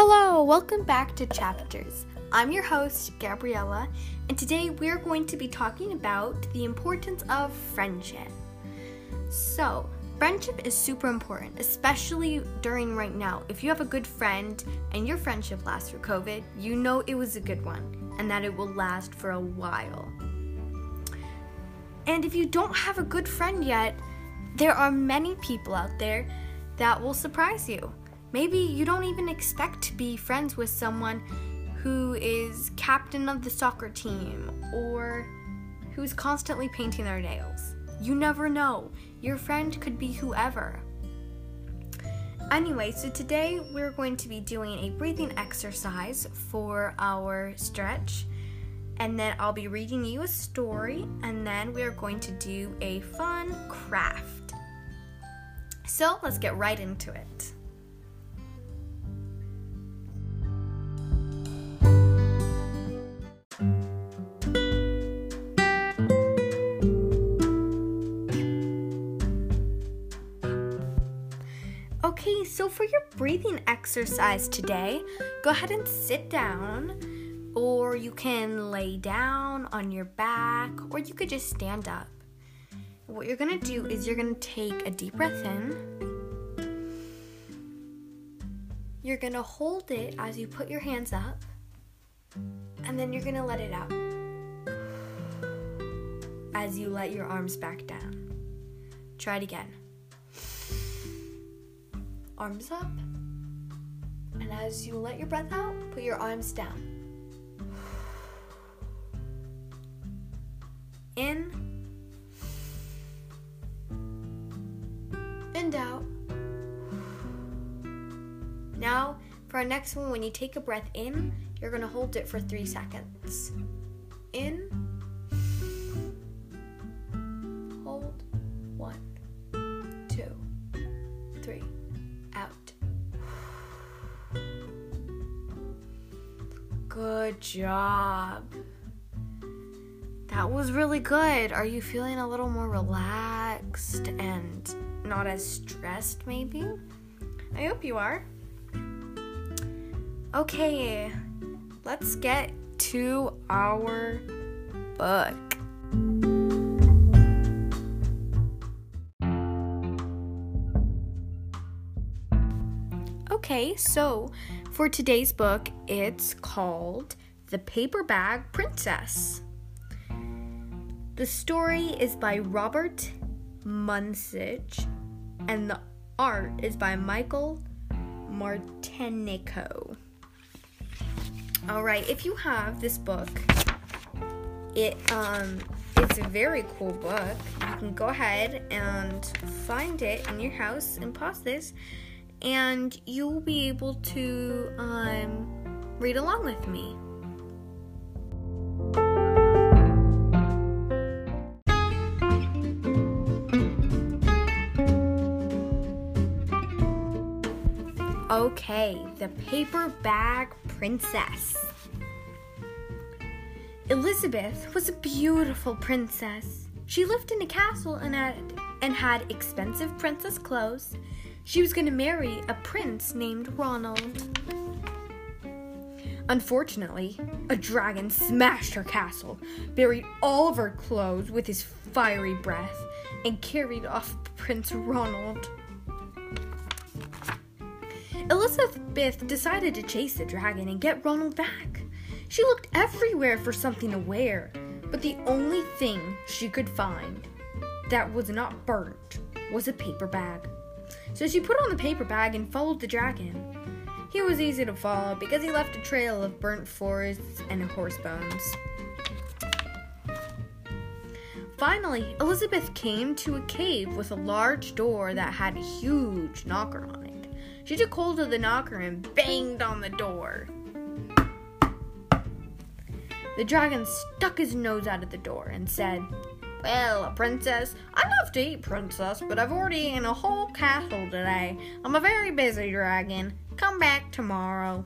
Hello, welcome back to Chapters. I'm your host, Gabriella, and today we're going to be talking about the importance of friendship. So, friendship is super important, especially during right now. If you have a good friend and your friendship lasts through COVID, you know it was a good one and that it will last for a while. And if you don't have a good friend yet, there are many people out there that will surprise you. Maybe you don't even expect to be friends with someone who is captain of the soccer team or who's constantly painting their nails. You never know. Your friend could be whoever. Anyway, so today we're going to be doing a breathing exercise for our stretch. And then I'll be reading you a story, and then we're going to do a fun craft. So let's get right into it. So for your breathing exercise today, go ahead and sit down, or you can lay down on your back, or you could just stand up. What you're gonna do is you're gonna take a deep breath in. You're gonna hold it as you put your hands up, and then you're gonna let it out as you let your arms back down. Try it again arms up. And as you let your breath out, put your arms down. In and out. Now, for our next one, when you take a breath in, you're going to hold it for three seconds. In, Good job. That was really good. Are you feeling a little more relaxed and not as stressed, maybe? I hope you are. Okay, let's get to our book. Okay, so for today's book, it's called The Paper Bag Princess. The story is by Robert Munsch, and the art is by Michael Martchenko. All right, if you have this book, it um it's a very cool book. You can go ahead and find it in your house and pause this and you'll be able to um, read along with me. Okay, the paper bag princess. Elizabeth was a beautiful princess. She lived in a castle and had, and had expensive princess clothes she was going to marry a prince named Ronald. Unfortunately, a dragon smashed her castle, buried all of her clothes with his fiery breath, and carried off Prince Ronald. Elizabeth decided to chase the dragon and get Ronald back. She looked everywhere for something to wear, but the only thing she could find that was not burnt was a paper bag. So she put on the paper bag and followed the dragon. He was easy to follow because he left a trail of burnt forests and horse bones. Finally, Elizabeth came to a cave with a large door that had a huge knocker on it. She took hold of the knocker and banged on the door. The dragon stuck his nose out of the door and said, well, princess, I love to eat, princess, but I've already eaten a whole castle today. I'm a very busy dragon. Come back tomorrow.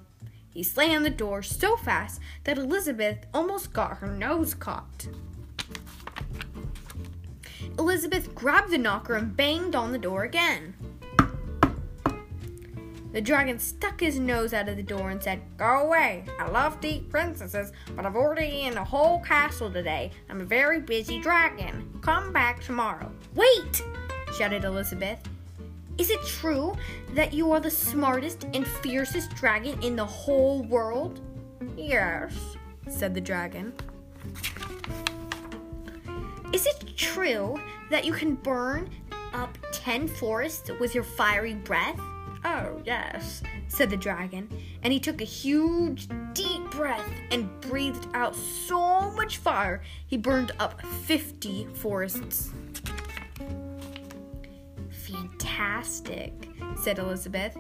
He slammed the door so fast that Elizabeth almost got her nose caught. Elizabeth grabbed the knocker and banged on the door again. The dragon stuck his nose out of the door and said, Go away. I love to eat princesses, but I've already eaten a whole castle today. I'm a very busy dragon. Come back tomorrow. Wait! shouted Elizabeth. Is it true that you are the smartest and fiercest dragon in the whole world? Yes, said the dragon. Is it true that you can burn up 10 forests with your fiery breath? Oh, yes, said the dragon, and he took a huge, deep breath and breathed out so much fire he burned up 50 forests. Fantastic, said Elizabeth,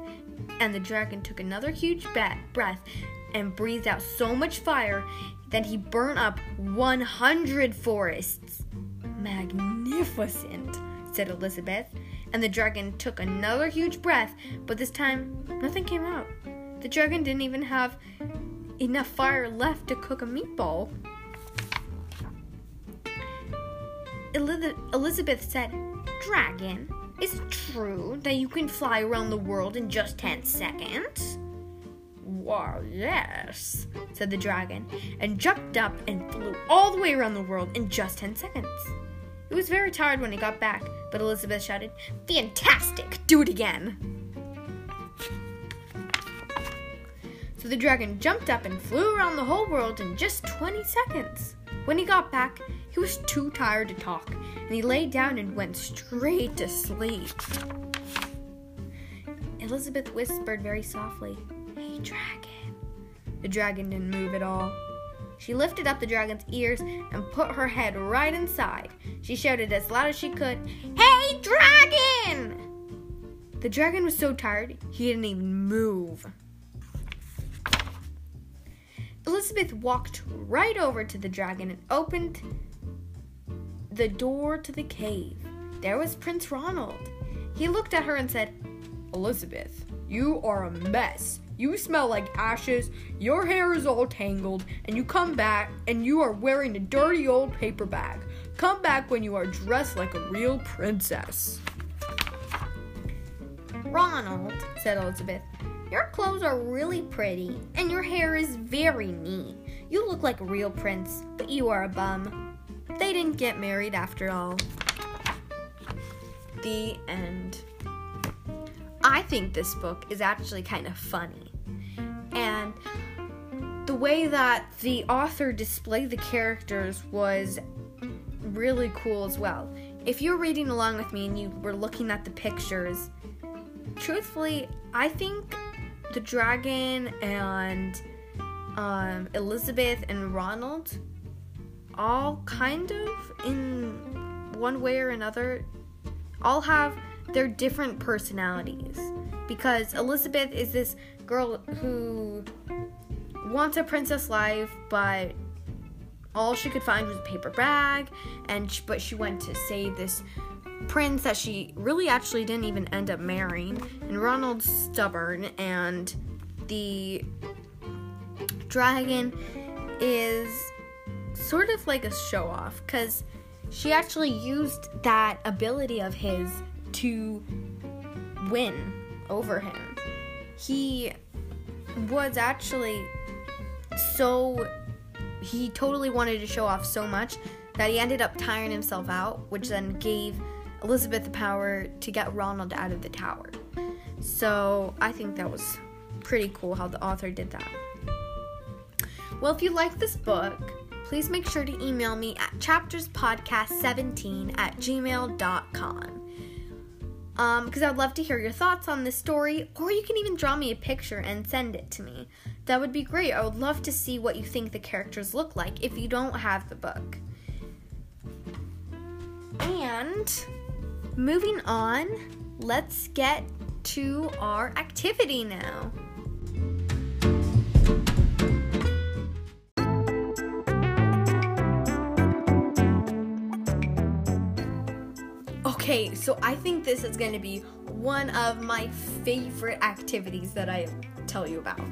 and the dragon took another huge breath and breathed out so much fire that he burned up 100 forests. Magnificent, said Elizabeth, and the dragon took another huge breath, but this time nothing came out. The dragon didn't even have enough fire left to cook a meatball. Elizabeth said, Dragon, is it true that you can fly around the world in just 10 seconds? Why, yes, said the dragon, and jumped up and flew all the way around the world in just 10 seconds. He was very tired when he got back, but Elizabeth shouted, Fantastic! Do it again! So the dragon jumped up and flew around the whole world in just 20 seconds. When he got back, he was too tired to talk, and he lay down and went straight to sleep. Elizabeth whispered very softly, Hey, dragon. The dragon didn't move at all. She lifted up the dragon's ears and put her head right inside. She shouted as loud as she could, Hey, dragon! The dragon was so tired, he didn't even move. Elizabeth walked right over to the dragon and opened the door to the cave. There was Prince Ronald. He looked at her and said, Elizabeth, you are a mess. You smell like ashes, your hair is all tangled, and you come back and you are wearing a dirty old paper bag. Come back when you are dressed like a real princess. Ronald, said Elizabeth, your clothes are really pretty, and your hair is very neat. You look like a real prince, but you are a bum. They didn't get married after all. The end. I think this book is actually kind of funny and the way that the author displayed the characters was really cool as well. If you're reading along with me and you were looking at the pictures, truthfully, I think the dragon and um, Elizabeth and Ronald all kind of in one way or another all have their different personalities because Elizabeth is this girl who wants a princess life, but all she could find was a paper bag, and she, but she went to save this prince that she really actually didn't even end up marrying. And Ronald's stubborn, and the dragon is sort of like a show off because she actually used that ability of his to win over him. He was actually so he totally wanted to show off so much that he ended up tiring himself out, which then gave Elizabeth the power to get Ronald out of the tower. So I think that was pretty cool how the author did that. Well, if you like this book, please make sure to email me at chapterspodcast17 at gmail.com um, because I'd love to hear your thoughts on this story, or you can even draw me a picture and send it to me. That would be great. I would love to see what you think the characters look like if you don't have the book. And moving on, let's get to our activity now. Okay, so I think this is going to be one of my favorite activities that I tell you about.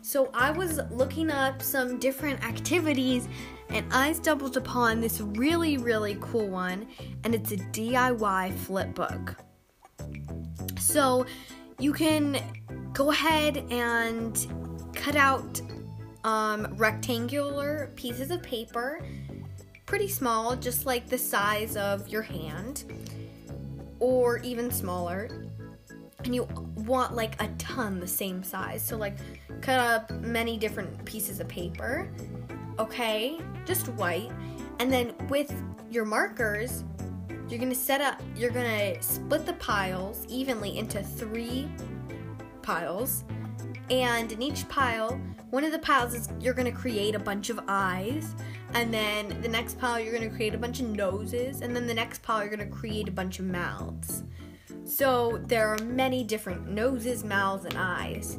So I was looking up some different activities and I stumbled upon this really, really cool one, and it's a DIY flip book. So you can go ahead and cut out um, rectangular pieces of paper, pretty small, just like the size of your hand, or even smaller. And you want like a ton the same size. So, like, cut up many different pieces of paper, okay? Just white. And then with your markers, you're gonna set up, you're gonna split the piles evenly into three piles. And in each pile, one of the piles is you're gonna create a bunch of eyes. And then the next pile, you're gonna create a bunch of noses. And then the next pile, you're gonna create a bunch of mouths. So there are many different noses, mouths, and eyes.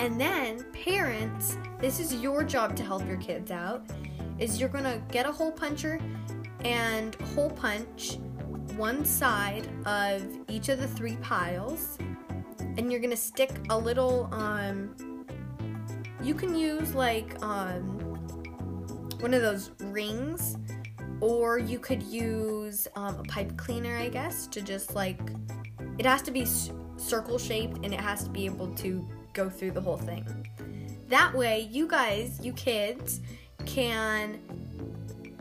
And then parents, this is your job to help your kids out, is you're gonna get a hole puncher and hole punch one side of each of the three piles and you're gonna stick a little um you can use like um one of those rings or you could use um, a pipe cleaner i guess to just like it has to be circle shaped and it has to be able to go through the whole thing. That way you guys you kids can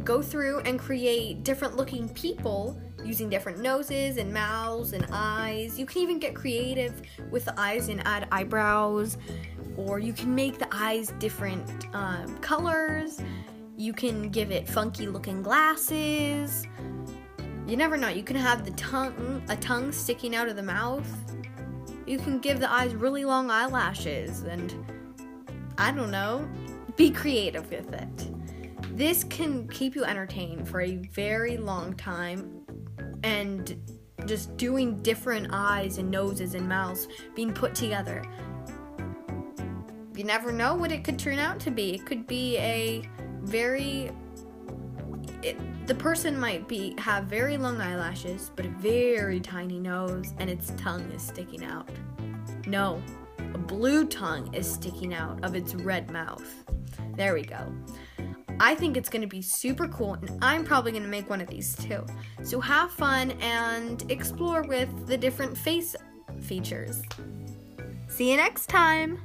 go through and create different looking people using different noses and mouths and eyes. You can even get creative with the eyes and add eyebrows, or you can make the eyes different um, colors. You can give it funky looking glasses. You never know. You can have the tongue, a tongue sticking out of the mouth. You can give the eyes really long eyelashes, and I don't know. Be creative with it. This can keep you entertained for a very long time and just doing different eyes and noses and mouths being put together. You never know what it could turn out to be. It could be a very it, the person might be have very long eyelashes, but a very tiny nose, and its tongue is sticking out. No, a blue tongue is sticking out of its red mouth. There we go. I think it's going to be super cool, and I'm probably going to make one of these too. So have fun and explore with the different face features. See you next time!